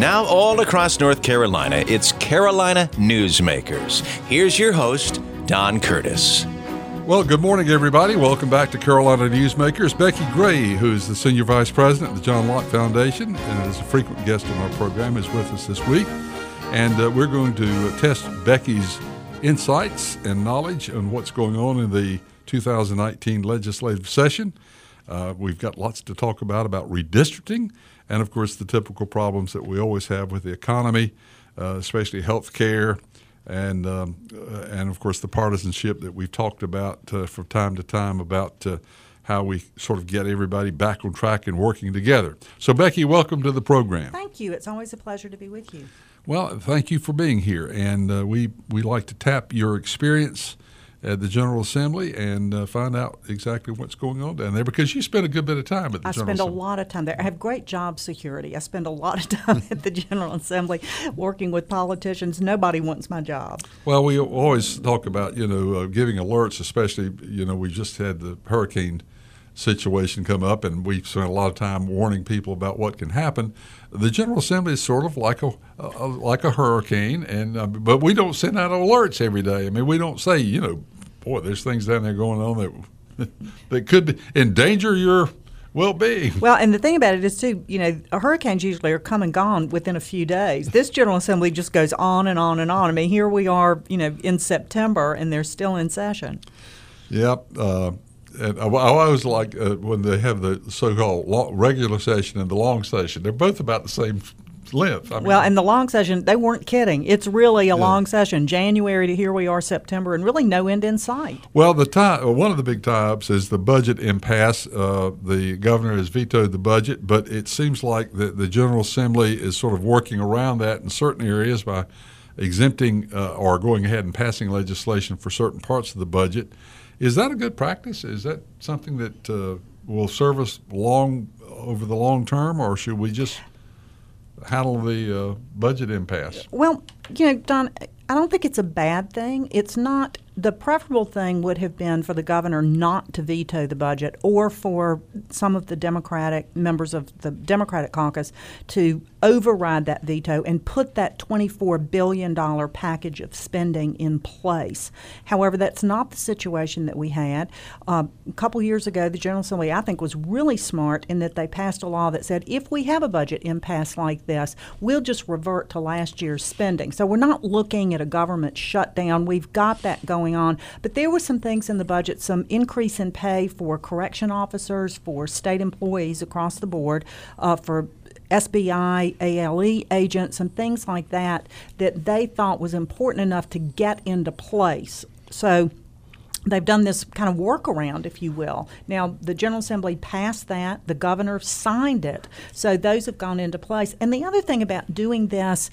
Now, all across North Carolina, it's Carolina Newsmakers. Here's your host, Don Curtis. Well, good morning, everybody. Welcome back to Carolina Newsmakers. Becki Gray, who's the Senior Vice President of the John Locke Foundation and is a frequent guest on our program, is with us this week. And uh, we're going to test Becki's insights and knowledge on what's going on in the 2019 legislative session. Uh, we've got lots to talk about about redistricting and of course the typical problems that we always have with the economy, uh, especially health care, and um, uh, and of course the partisanship that we've talked about uh, from time to time about uh, how we sort of get everybody back on track and working together. So Becki, welcome to the program. Thank you. It's always a pleasure to be with you. Well, thank you for being here, and uh, we we like to tap your experience at the General Assembly and uh, find out exactly what's going on down there because you spend a good bit of time at the I General spend Assembly. a lot of time there. I have great job security. I spend a lot of time at the General Assembly working with politicians. Nobody wants my job. Well, we always talk about you know uh, giving alerts, especially you know we just had the hurricane situation come up, and we've spent a lot of time warning people about what can happen. The General Assembly is sort of like a, a like a hurricane, and uh, but we don't send out alerts every day. I mean, we don't say you know, boy, there's things down there going on that that could be, endanger your well-being. Well, and the thing about it is too, you know, hurricanes usually are come and gone within a few days. This General Assembly just goes on and on and on. I mean, here we are, you know, in September, and they're still in session. Yep. Uh, and I, I always like uh, when they have the so-called long, regular session and the long session. They're both about the same length. I mean, Well, and the long session, they weren't kidding. It's really a long session, January to here we are, September, and really no end in sight. Well, the tie, uh, one of the big tie-ups is the budget impasse. Uh, the governor has vetoed the budget, but it seems like the, the General Assembly is sort of working around that in certain areas by exempting uh, or going ahead and passing legislation for certain parts of the budget. Is that a good practice? Is that something that uh, will serve us long over the long term, or should we just handle the uh, budget impasse? Well, you know, Don, I don't think it's a bad thing. It's not the preferable thing would have been for the governor not to veto the budget or for some of the Democratic members of the Democratic caucus to override that veto and put that $24 billion package of spending in place. However, that's not the situation that we had. Uh, a couple years ago, the General Assembly, I think, was really smart in that they passed a law that said if we have a budget impasse like this, we'll just revert to last year's spending. So we're not looking at a government shutdown. We've got that going on. But there were some things in the budget, some increase in pay for correction officers, for state employees across the board, uh, for SBI, ALE agents, and things like that, that they thought was important enough to get into place. So they've done this kind of workaround, if you will. Now, the General Assembly passed that, the governor signed it, so those have gone into place. And the other thing about doing this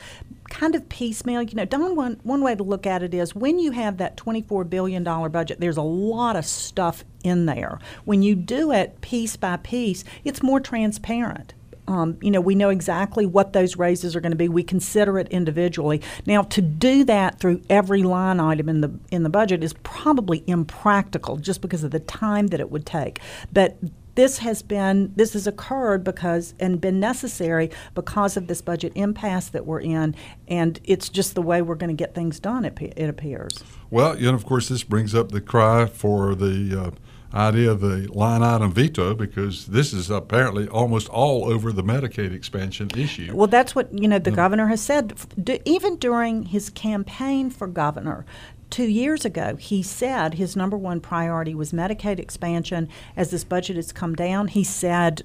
kind of piecemeal, you know, Don, one, one way to look at it is when you have that $24 billion budget, there's a lot of stuff in there. When you do it piece by piece, it's more transparent. Um, you know, we know exactly what those raises are going to be. We consider it individually. Now, to do that through every line item in the in the budget is probably impractical, just because of the time that it would take. But this has been this has occurred because and been necessary because of this budget impasse that we're in, and it's just the way we're going to get things done. It, it appears. Well, you know, of course, this brings up the cry for the uh, idea of the line item veto because this is apparently almost all over the Medicaid expansion issue. Well, that's what you know. The governor has said, even during his campaign for governor. Two years ago, he said his number one priority was Medicaid expansion. As this budget has come down, he said,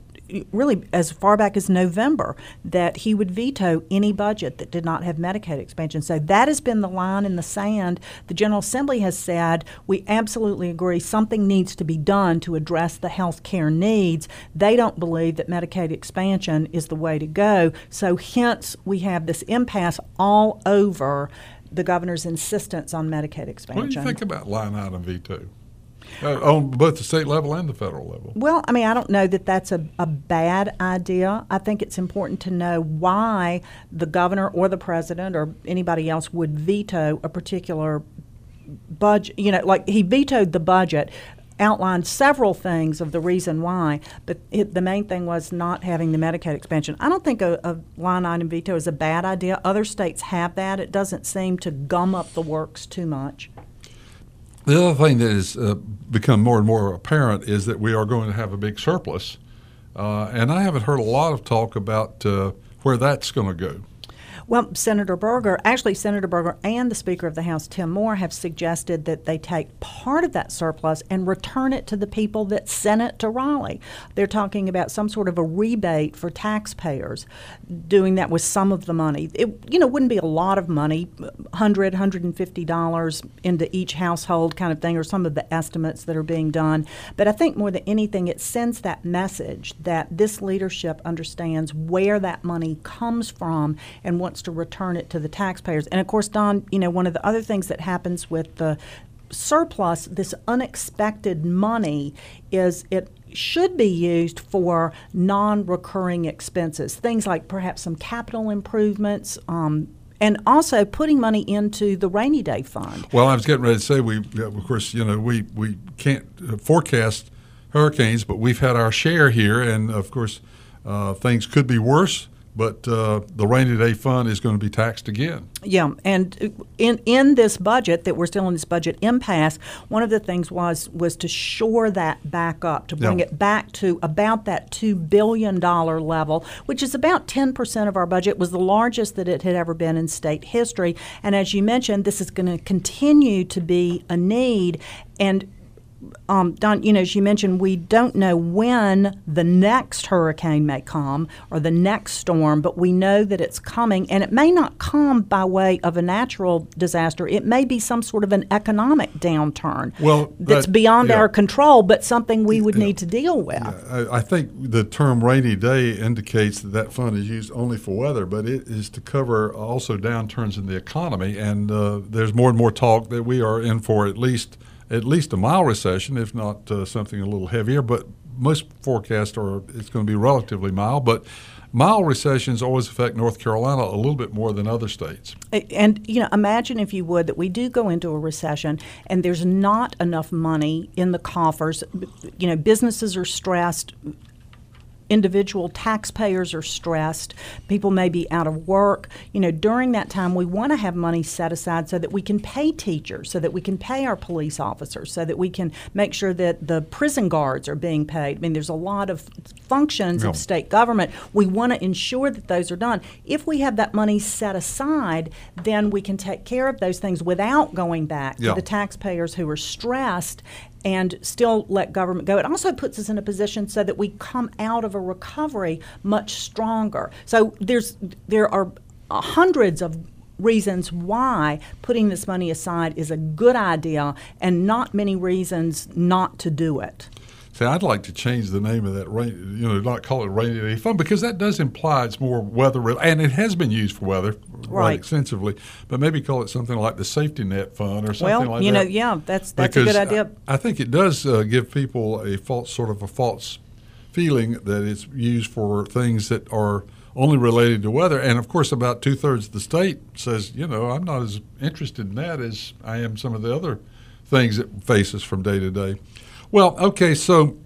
really as far back as November, that he would veto any budget that did not have Medicaid expansion. So that has been the line in the sand. The General Assembly has said, we absolutely agree something needs to be done to address the health care needs. They don't believe that Medicaid expansion is the way to go. So hence, we have this impasse all over the governor's insistence on Medicaid expansion. What do you think about line item veto uh, on both the state level and the federal level? Well, I mean, I don't know that that's a, a bad idea. I think it's important to know why the governor or the president or anybody else would veto a particular budget. You know, like he vetoed the budget outlined several things of the reason why, but it, the main thing was not having the Medicaid expansion. I don't think a, a, line item veto is a bad idea. Other states have that. It doesn't seem to gum up the works too much. The other thing that has uh, become more and more apparent is that we are going to have a big surplus. Uh, and I haven't heard a lot of talk about uh, where that's going to go. Well, Senator Berger, actually, Senator Berger and the Speaker of the House, Tim Moore, have suggested that they take part of that surplus and return it to the people that sent it to Raleigh. They're talking about some sort of a rebate for taxpayers, doing that with some of the money. It, you know, wouldn't be a lot of money, 100 $150 into each household kind of thing, or some of the estimates that are being done. But I think more than anything, it sends that message that this leadership understands where that money comes from and wants to return it to the taxpayers. And of course, Don, you know, one of the other things that happens with the surplus, this unexpected money, is it should be used for non recurring expenses, things like perhaps some capital improvements. Um, and also putting money into the rainy day fund. Well, I was getting ready to say we, of course, you know, we we can't forecast hurricanes, but we've had our share here, and of course, uh, things could be worse but uh, the rainy day fund is going to be taxed again. Yeah, and in in this budget that we're still in this budget impasse, one of the things was was to shore that back up, to bring yeah. it back to about that two billion dollar level, which is about ten percent of our budget. Was the largest that it had ever been in state history, and as you mentioned, this is going to continue to be a need and um, Don, you know, as you mentioned, we don't know when the next hurricane may come or the next storm, but we know that it's coming, and it may not come by way of a natural disaster. It may be some sort of an economic downturn well, that's that, beyond yeah. our control, but something we would yeah. need to deal with. Yeah. I, I, think the term rainy day indicates that that fund is used only for weather, but it is to cover also downturns in the economy, and uh, there's more and more talk that we are in for at least – at least a mild recession, if not uh, something a little heavier. But most forecasts are it's going to be relatively mild. But mild recessions always affect North Carolina a little bit more than other states. And you know, imagine if you would that we do go into a recession and there's not enough money in the coffers. You know, businesses are stressed individual taxpayers are stressed. People may be out of work. You know, during that time, we want to have money set aside so that we can pay teachers, so that we can pay our police officers, so that we can make sure that the prison guards are being paid. I mean, there's a lot of functions of state government. We want to ensure that those are done. If we have that money set aside, then we can take care of those things without going back to the taxpayers who are stressed and still let government go. It also puts us in a position so that we come out of a recovery much stronger. So there's there are uh, hundreds of reasons why putting this money aside is a good idea and not many reasons not to do it. See, I'd like to change the name of that rain, you know, not call it rainy day fund because that does imply it's more weather related, and it has been used for weather right. extensively. But maybe call it something like the safety net fund or something well, like that. Well, you know, yeah, that's that's because a good idea. I, I think it does uh, give people a false sort of a false feeling that it's used for things that are only related to weather. And of course, about two thirds of the state says, you know, I'm not as interested in that as I am some of the other things that face us from day to day. Well, okay, so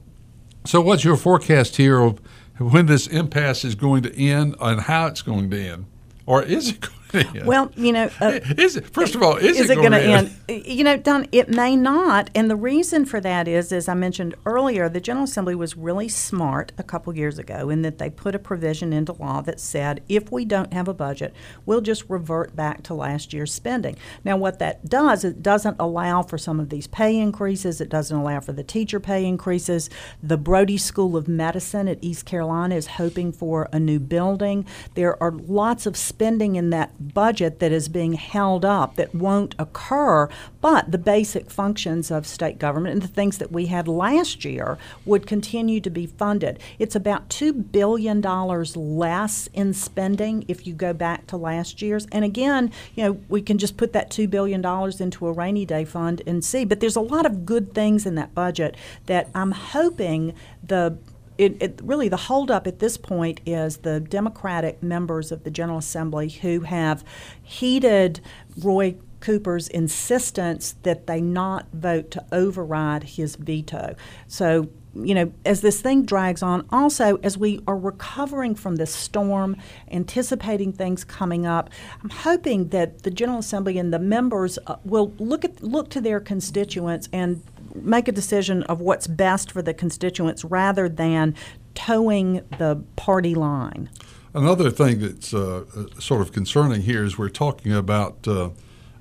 so what's your forecast here of when this impasse is going to end and how it's going to end, or is it? Well, you know, uh, is it first of all is, is it, going to end? end? You know, Don, it may not, and the reason for that is, as I mentioned earlier, the General Assembly was really smart a couple years ago in that they put a provision into law that said if we don't have a budget, we'll just revert back to last year's spending. Now, what that does, it doesn't allow for some of these pay increases. It doesn't allow for the teacher pay increases. The Brody School of Medicine at East Carolina is hoping for a new building. There are lots of spending in that budget that is being held up that won't occur, but the basic functions of state government and the things that we had last year would continue to be funded. It's about $2 billion less in spending if you go back to last year's. And again, you know, we can just put that $2 billion into a rainy day fund and see. But there's a lot of good things in that budget that I'm hoping the it, it, really the holdup at this point is the Democratic members of the General Assembly who have heeded Roy Cooper's insistence that they not vote to override his veto. So, you know, as this thing drags on, also as we are recovering from this storm, anticipating things coming up, I'm hoping that the General Assembly and the members uh, will look at look to their constituents and make a decision of what's best for the constituents rather than toeing the party line. Another thing that's uh, uh sort of concerning here is we're talking about uh,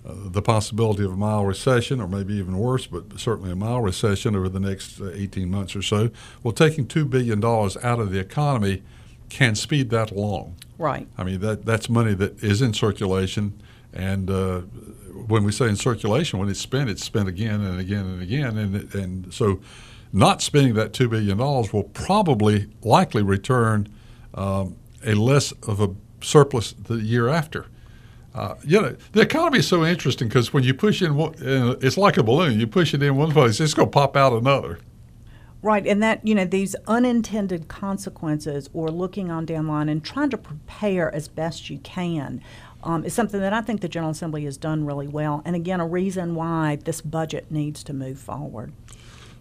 the possibility of a mild recession, or maybe even worse, but certainly a mild recession over the next uh, 18 months or so. Well, taking $2 billion out of the economy can speed that along. Right. I mean, that, that's money that is in circulation. And uh, when we say in circulation, when it's spent, it's spent again and again and again. And, and so not spending that $2 billion will probably likely return um, a less of a surplus the year after. Uh, you know, the economy is so interesting because when you push in, one, uh, it's like a balloon. You push it in one place, it's going to pop out another. Right, and that you know these unintended consequences, or looking on down line and trying to prepare as best you can, um, is something that I think the General Assembly has done really well. And again, a reason why this budget needs to move forward.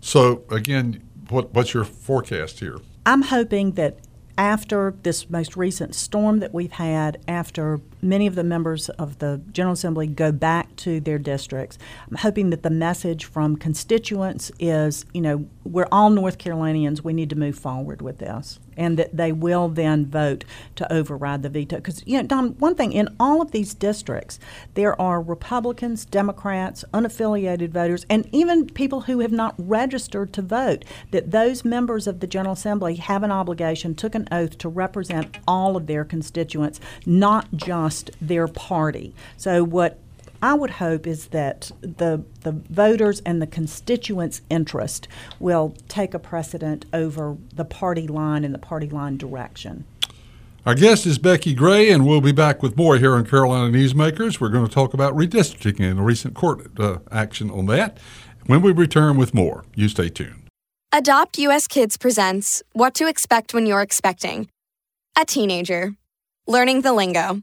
So again, what, what's your forecast here? I'm hoping that after this most recent storm that we've had, after many of the members of the General Assembly go back to their districts. I'm hoping that the message from constituents is, you know, we're all North Carolinians. We need to move forward with this, and that they will then vote to override the veto. Because, you know, Don, one thing in all of these districts, there are Republicans, Democrats, unaffiliated voters, and even people who have not registered to vote. That those members of the General Assembly have an obligation, took an oath to represent all of their constituents, not just just their party. So what I would hope is that the the voters and the constituents' interest will take a precedent over the party line and the party line direction. Our guest is Becki Gray, and we'll be back with more here on Carolina Newsmakers. We're going to talk about redistricting and a recent court uh, action on that. When we return with more, you stay tuned. Adopt US Kids presents What to Expect When You're Expecting. A teenager. Learning the lingo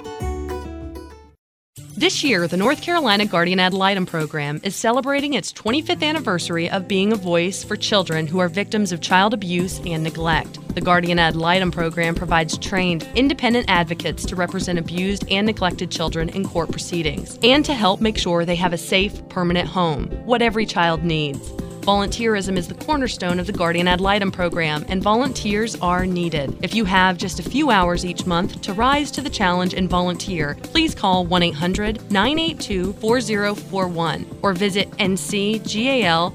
This year, the North Carolina Guardian Ad Litem program is celebrating its 25th anniversary of being a voice for children who are victims of child abuse and neglect. The Guardian Ad Litem program provides trained, independent advocates to represent abused and neglected children in court proceedings and to help make sure they have a safe, permanent home, what every child needs. Volunteerism is the cornerstone of the Guardian Ad Litem program, and volunteers are needed. If you have just a few hours each month to rise to the challenge and volunteer, please call 1 800 982 4041 or visit ncgal.org.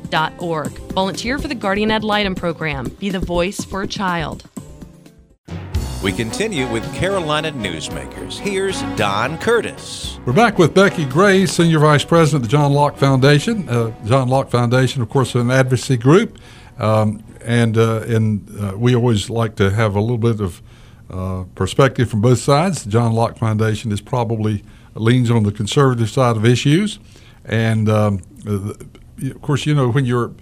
Volunteer for the Guardian Ad Litem program. Be the voice for a child. We continue with Carolina Newsmakers. Here's Don Curtis. We're back with Becki Gray, Senior Vice President of the John Locke Foundation. Uh, John Locke Foundation, of course, an advocacy group. Um, and uh, and uh, we always like to have a little bit of uh, perspective from both sides. The John Locke Foundation is probably leans on the conservative side of issues. And um, uh, of course, you know, when you're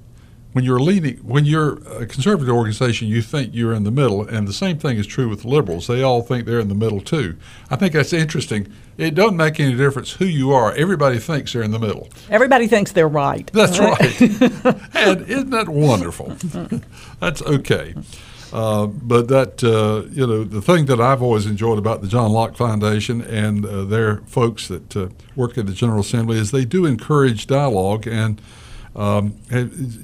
when you're leading, when you're a conservative organization, you think you're in the middle, and the same thing is true with liberals. They all think they're in the middle too. I think that's interesting. It doesn't make any difference who you are. Everybody thinks they're in the middle. Everybody thinks they're right. That's right. and isn't that wonderful? that's okay. Uh, but that uh, you know the thing that I've always enjoyed about the John Locke Foundation and uh, their folks that uh, work at the General Assembly is they do encourage dialogue and um,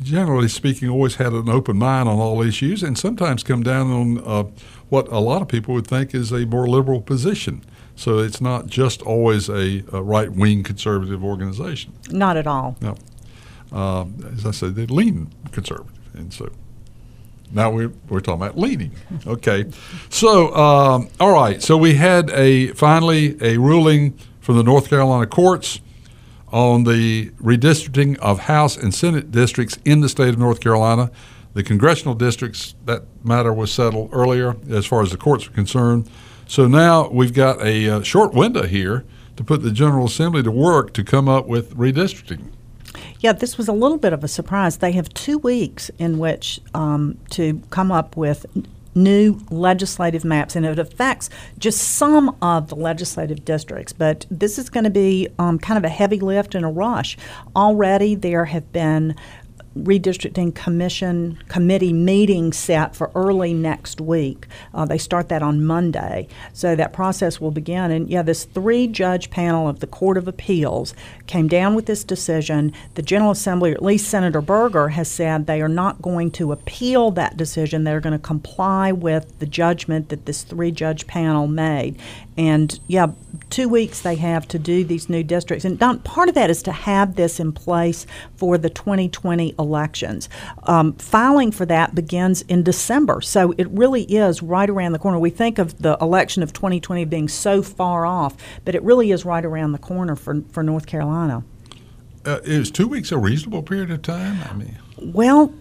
generally speaking, always had an open mind on all issues, and sometimes come down on uh, what a lot of people would think is a more liberal position. So it's not just always a, a right wing conservative organization. Not at all. No. Uh, as I said, they lean conservative. And so now we're, we're talking about leaning. Okay. So, um, all right. So we had a finally a ruling from the North Carolina courts on the redistricting of House and Senate districts in the state of North Carolina. The congressional districts, that matter was settled earlier as far as the courts are concerned. So now we've got a uh, short window here to put the General Assembly to work to come up with redistricting. Yeah, this was a little bit of a surprise. They have two weeks in which um, to come up with new legislative maps, and it affects just some of the legislative districts. But this is going to be um, kind of a heavy lift and a rush. Already, there have been redistricting commission committee meeting set for early next week. Uh, they start that on Monday, so that process will begin. And yeah, this three judge panel of the Court of Appeals came down with this decision. The General Assembly, or at least Senator Berger, has said they are not going to appeal that decision. They're going to comply with the judgment that this three judge panel made. And yeah, two weeks they have to do these new districts. And Don, part of that is to have this in place for the 2020 elections. Um, filing for that begins in December, so it really is right around the corner. We think of the election of 2020 being so far off, but it really is right around the corner for, for North Carolina. Uh, is two weeks a reasonable period of time? I mean, well,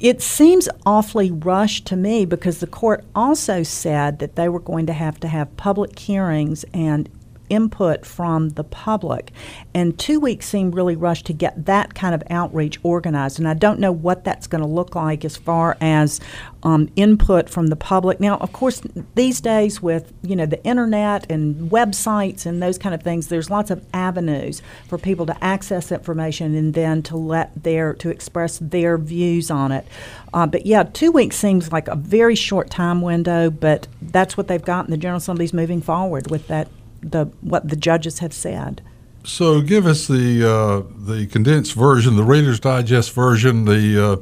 it seems awfully rushed to me because the court also said that they were going to have to have public hearings and input from the public. And two weeks seemed really rushed to get that kind of outreach organized. And I don't know what that's going to look like as far as um, input from the public. Now, of course, these days with you know the internet and websites and those kind of things, there's lots of avenues for people to access information and then to let their to express their views on it. Uh, but yeah, two weeks seems like a very short time window, but that's what they've got, and the General Assembly's moving forward with that the what the judges have said. So, give us the uh, the condensed version, the Reader's Digest version, the uh,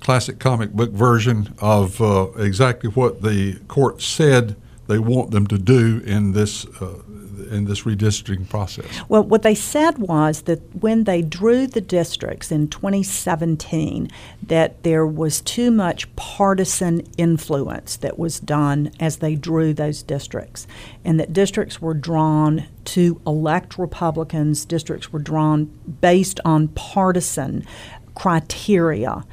classic comic book version of uh, exactly what the court said they want them to do in this uh, in this redistricting process? Well, what they said was that when they drew the districts in 2017, that there was too much partisan influence that was done as they drew those districts, and that districts were drawn to elect Republicans. Districts were drawn based on partisan criteria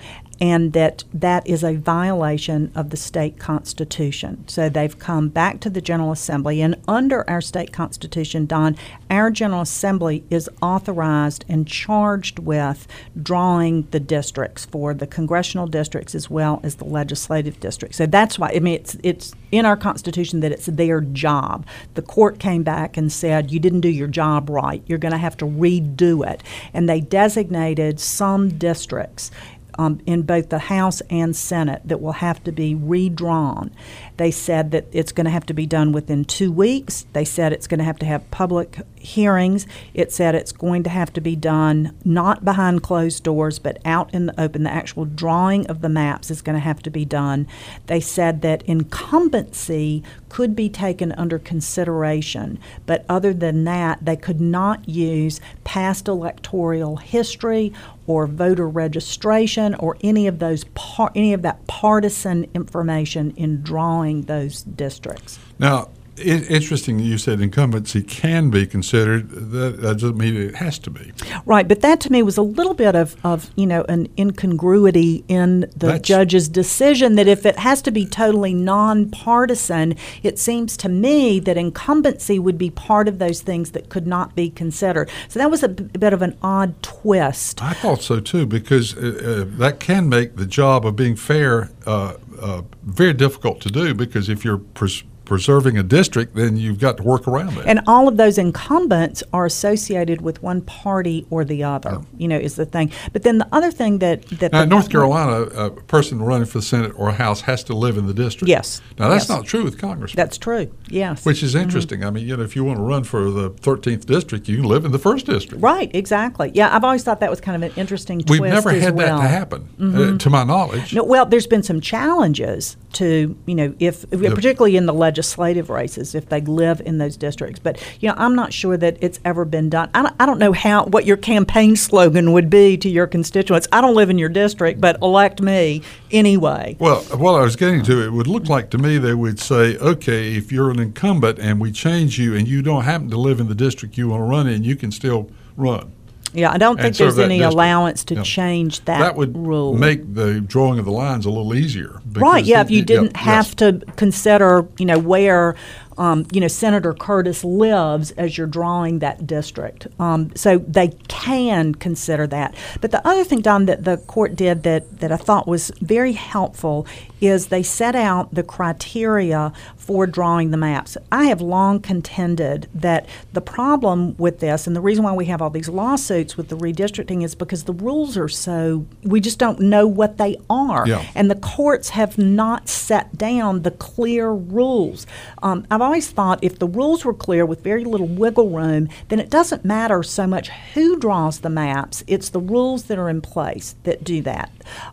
and that that is a violation of the state constitution. So they've come back to the General Assembly, and under our state constitution, Don, our General Assembly is authorized and charged with drawing the districts for the congressional districts as well as the legislative districts. So that's why I mean it's it's in our constitution that it's their job. The court came back and said you didn't do your job right. You're going to have to redo it, and they designated some districts um, in both the House and Senate that will have to be redrawn. They said that it's going to have to be done within two weeks. They said it's going to have to have public hearings. It said it's going to have to be done not behind closed doors, but out in the open. The actual drawing of the maps is going to have to be done. They said that incumbency could be taken under consideration, but other than that, they could not use past electoral history or voter registration or any of those par- any of that partisan information in drawing those districts. Now, interesting you said incumbency can be considered. That, that, doesn't mean it has to be. Right, but that to me was a little bit of, of you know an incongruity in the That's, judge's decision that if it has to be totally nonpartisan, it seems to me that incumbency would be part of those things that could not be considered. So that was a b- bit of an odd twist. I thought so too because uh, uh, that can make the job of being fair uh, uh very difficult to do because if you're pres- preserving a district, then you've got to work around it. And all of those incumbents are associated with one party or the other. You know, is the thing. But then the other thing that that now, North Carolina, a person running for the Senate or House has to live in the district. Yes. Now that's Yes. not true with Congress. That's true. Yes. which is interesting. I mean, you know, if you want to run for the 13th district, you can live in the first district. Right, exactly. Yeah, I've always thought that was kind of an interesting We've twist never had well. that to happen, uh, to my knowledge. No, well, there's been some challenges to, you know, if particularly in the legislative races, if they live in those districts. But you know, I'm not sure that it's ever been done. I don't, I don't know how what your campaign slogan would be to your constituents. I don't live in your district, but elect me anyway. Well, what I was getting to, it would look like to me they would say, okay, if you're an incumbent and we change you and you don't happen to live in the district you want to run in, you can still run. Yeah, I don't think there's any district. allowance to Yeah. change that, That would rule. make the drawing of the lines a little easier. Right, yeah, if you didn't yes. have to consider, you know, where, um, you know, Senator Curtis lives as you're drawing that district. Um, so they can consider that. But the other thing, Don, that the court did that, that I thought was very helpful is they set out the criteria for drawing the maps. I have long contended that the problem with this, and the reason why we have all these lawsuits with the redistricting, is because the rules are so, we just don't know what they are. Yeah. And the courts have not set down the clear rules. Um, I've always thought if the rules were clear with very little wiggle room, then it doesn't matter so much who draws the maps, it's the rules that are in place that do that.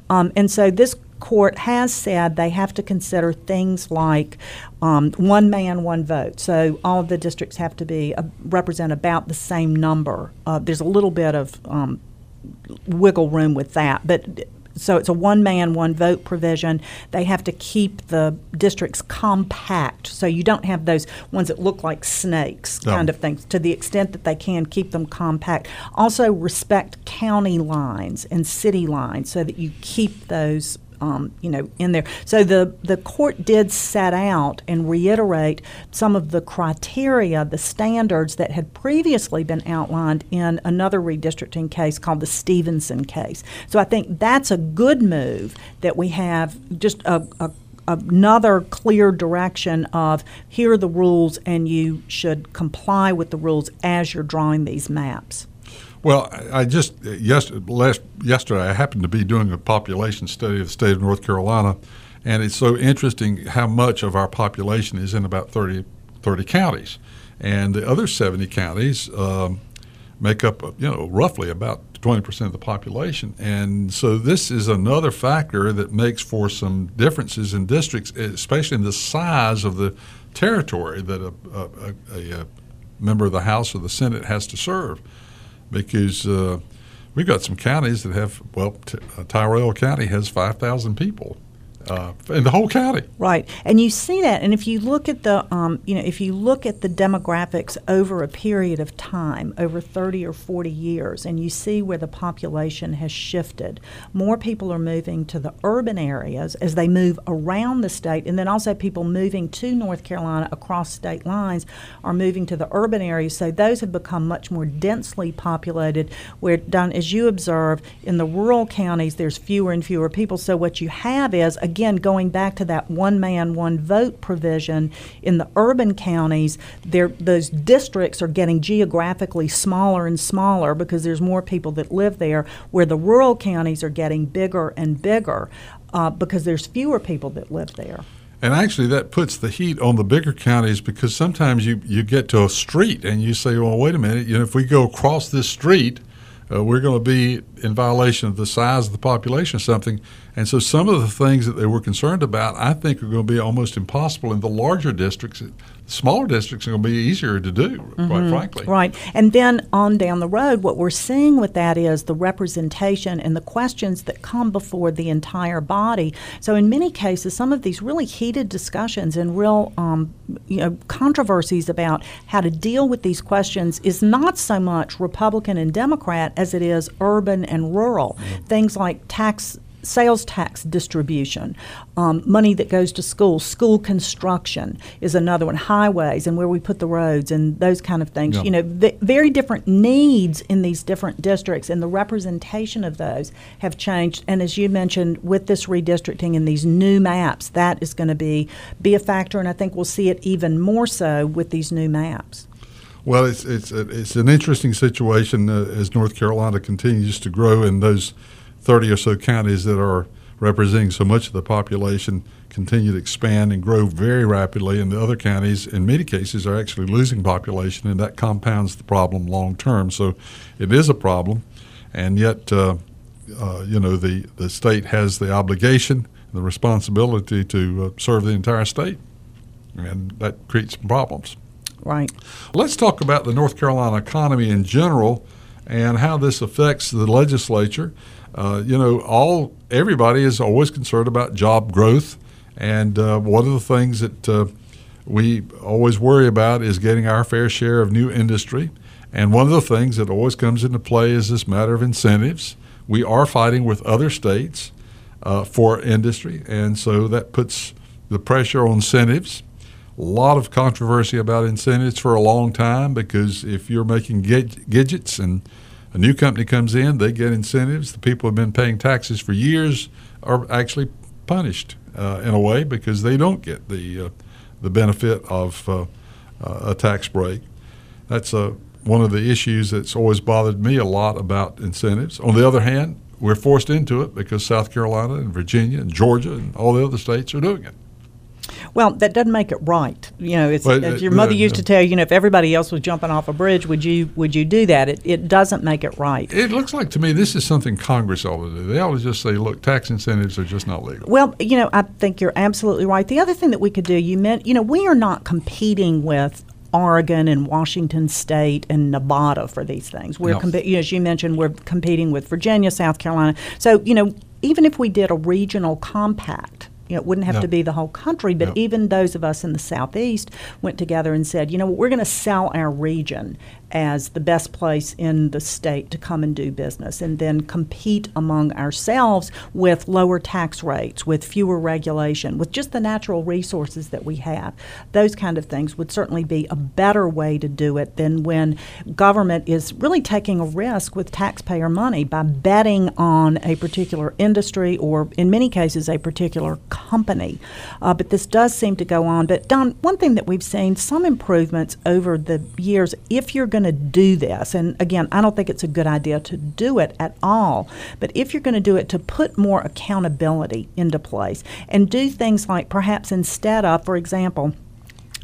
Um, and so this court has said they have to consider things like um, one man, one vote. So all the districts have to be uh, represent about the same number. Uh, there's a little bit of um, wiggle room with that, but so it's a one man, one vote provision. They have to keep the districts compact, so you don't have those ones that look like snakes, No. kind of things. To the extent that they can, keep them compact. Also, respect county lines and city lines, so that you keep those. Um, you know, in there. So the the court did set out and reiterate some of the criteria, the standards that had previously been outlined in another redistricting case called the Stephenson case. So I think that's a good move that we have just a, a another clear direction of here are the rules and you should comply with the rules as you're drawing these maps. Well, I just yes, last yesterday I happened to be doing a population study of the state of North Carolina, and it's so interesting how much of our population is in about 30, 30 counties, and the other seventy counties um, make up you know roughly about twenty percent of the population, and so this is another factor that makes for some differences in districts, especially in the size of the territory that a, a, a, a member of the House or the Senate has to serve because uh, we've got some counties that have well, t- uh, Tyrrell County has five thousand people uh, in the whole county. Right, and you see that, and if you look at the, um, you know, if you look at the demographics over a period of time, over thirty or forty years, and you see where the population has shifted, more people are moving to the urban areas as they move around the state, and then also people moving to North Carolina across state lines are moving to the urban areas. So those have become much more densely populated. Where, as you observe, in the rural counties, there's fewer and fewer people. So what you have is again going back to that one man one vote provision in the urban counties there those districts are getting geographically smaller and smaller because there's more people that live there where the rural counties are getting bigger and bigger uh, because there's fewer people that live there. And actually, that puts the heat on the bigger counties because sometimes you, you get to a street and you say, well, wait a minute, you know, if we go across this street, uh, we're going to be in violation of the size of the population or something. And so some of the things that they were concerned about, I think, are going to be almost impossible in the larger districts. Smaller districts are going to be easier to do, quite frankly. Right. And then on down the road, what we're seeing with that is the representation and the questions that come before the entire body. So, in many cases, some of these really heated discussions and real um, you know, controversies about how to deal with these questions is not so much Republican and Democrat as it is urban and rural. Things like tax sales tax distribution, um, money that goes to schools, school construction is another one, highways and where we put the roads and those kind of things. Yeah. You know, v- very different needs in these different districts, and the representation of those have changed. And as you mentioned, with this redistricting and these new maps, that is going to be be a factor, and I think we'll see it even more so with these new maps. Well, it's it's it's an interesting situation uh, as North Carolina continues to grow, and those thirty or so counties that are representing so much of the population continue to expand and grow very rapidly, and the other counties, in many cases, are actually losing population, and that compounds the problem long term. So, it is a problem, and yet, uh, uh, you know, the the state has the obligation, and the responsibility to uh, serve the entire state, and that creates some problems. Right. Let's talk about the North Carolina economy in general and how this affects the legislature. Uh, you know, all everybody is always concerned about job growth, and uh, one of the things that uh, we always worry about is getting our fair share of new industry. And one of the things that always comes into play is this matter of incentives. We are fighting with other states uh, for industry, and so that puts the pressure on incentives a lot of controversy about incentives for a long time because if you're making gadgets and a new company comes in, they get incentives. The people who have been paying taxes for years are actually punished uh, in a way because they don't get the uh, the benefit of uh, uh a tax break. That's uh, one of the issues that's always bothered me a lot about incentives. On the other hand, we're forced into it because South Carolina and Virginia and Georgia and all the other states are doing it. Well, that doesn't make it right. You know, it's, Well, as uh, your mother uh, used to tell you, you know, if everybody else was jumping off a bridge, would you would you do that? It, it doesn't make it right. It looks like to me this is something Congress ought to do. They ought to just say, look, tax incentives are just not legal. Well, you know, I think you're absolutely right. The other thing that we could do, you meant, you know, we are not competing with Oregon and Washington State and Nevada for these things. We're, No. know, as you mentioned, we're competing with Virginia, South Carolina. So, you know, even if we did a regional compact, you know, it wouldn't have No. to be the whole country, but No. even those of us in the Southeast went together and said, you know, what, we're going to sell our region as the best place in the state to come and do business and then compete among ourselves with lower tax rates, with fewer regulation, with just the natural resources that we have. Those kind of things would certainly be a better way to do it than when government is really taking a risk with taxpayer money by betting on a particular industry or, in many cases, a particular company. Uh, but this does seem to go on. But, Don, one thing that we've seen some improvements over the years, if you're going to do this, and again, I don't think it's a good idea to do it at all, but if you're going to do it, to put more accountability into place and do things like perhaps instead of, for example,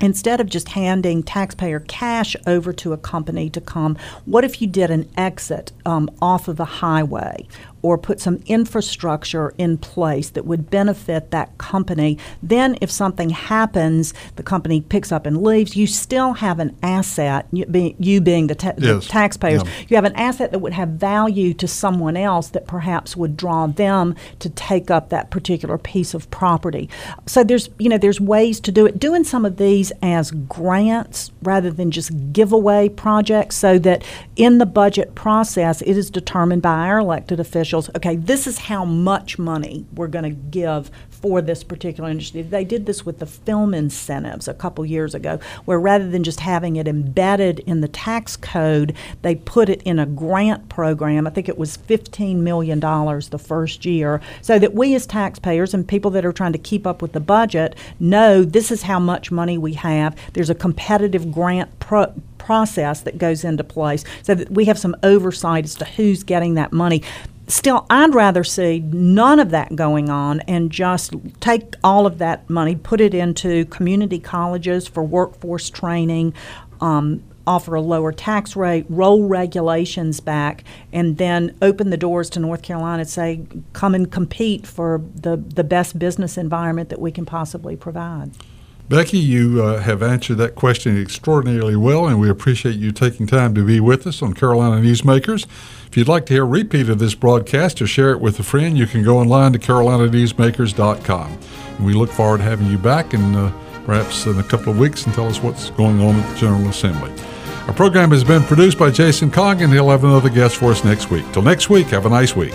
instead of just handing taxpayer cash over to a company to come, what if you did an exit um, off of a highway or put some infrastructure in place that would benefit that company? Then, if something happens, the company picks up and leaves, you still have an asset, you, being, you being the, ta- the taxpayers, Yeah. you have an asset that would have value to someone else that perhaps would draw them to take up that particular piece of property. So there's you know there's ways to do it. Doing some of these as grants rather than just giveaway projects, so that in the budget process it is determined by our elected officials. Okay, this is how much money we're going to give for this particular industry. They did this with the film incentives a couple years ago, where rather than just having it embedded in the tax code, they put it in a grant program. I think it was $15 million the first year, so that we as taxpayers and people that are trying to keep up with the budget know this is how much money we have. There's a competitive grant pro- process that goes into place so that we have some oversight as to who's getting that money. Still, I'd rather see none of that going on and just take all of that money, put it into community colleges for workforce training, um, offer a lower tax rate, roll regulations back, and then open the doors to North Carolina and say, come and compete for the, the best business environment that we can possibly provide. Becki, you uh, have answered that question extraordinarily well, and we appreciate you taking time to be with us on Carolina Newsmakers. If you'd like to hear a repeat of this broadcast or share it with a friend, you can go online to carolinanewsmakers.com. And we look forward to having you back and uh, perhaps in a couple of weeks and tell us what's going on at the General Assembly. Our program has been produced by Jason Cog, and he'll have another guest for us next week. Till next week, have a nice week.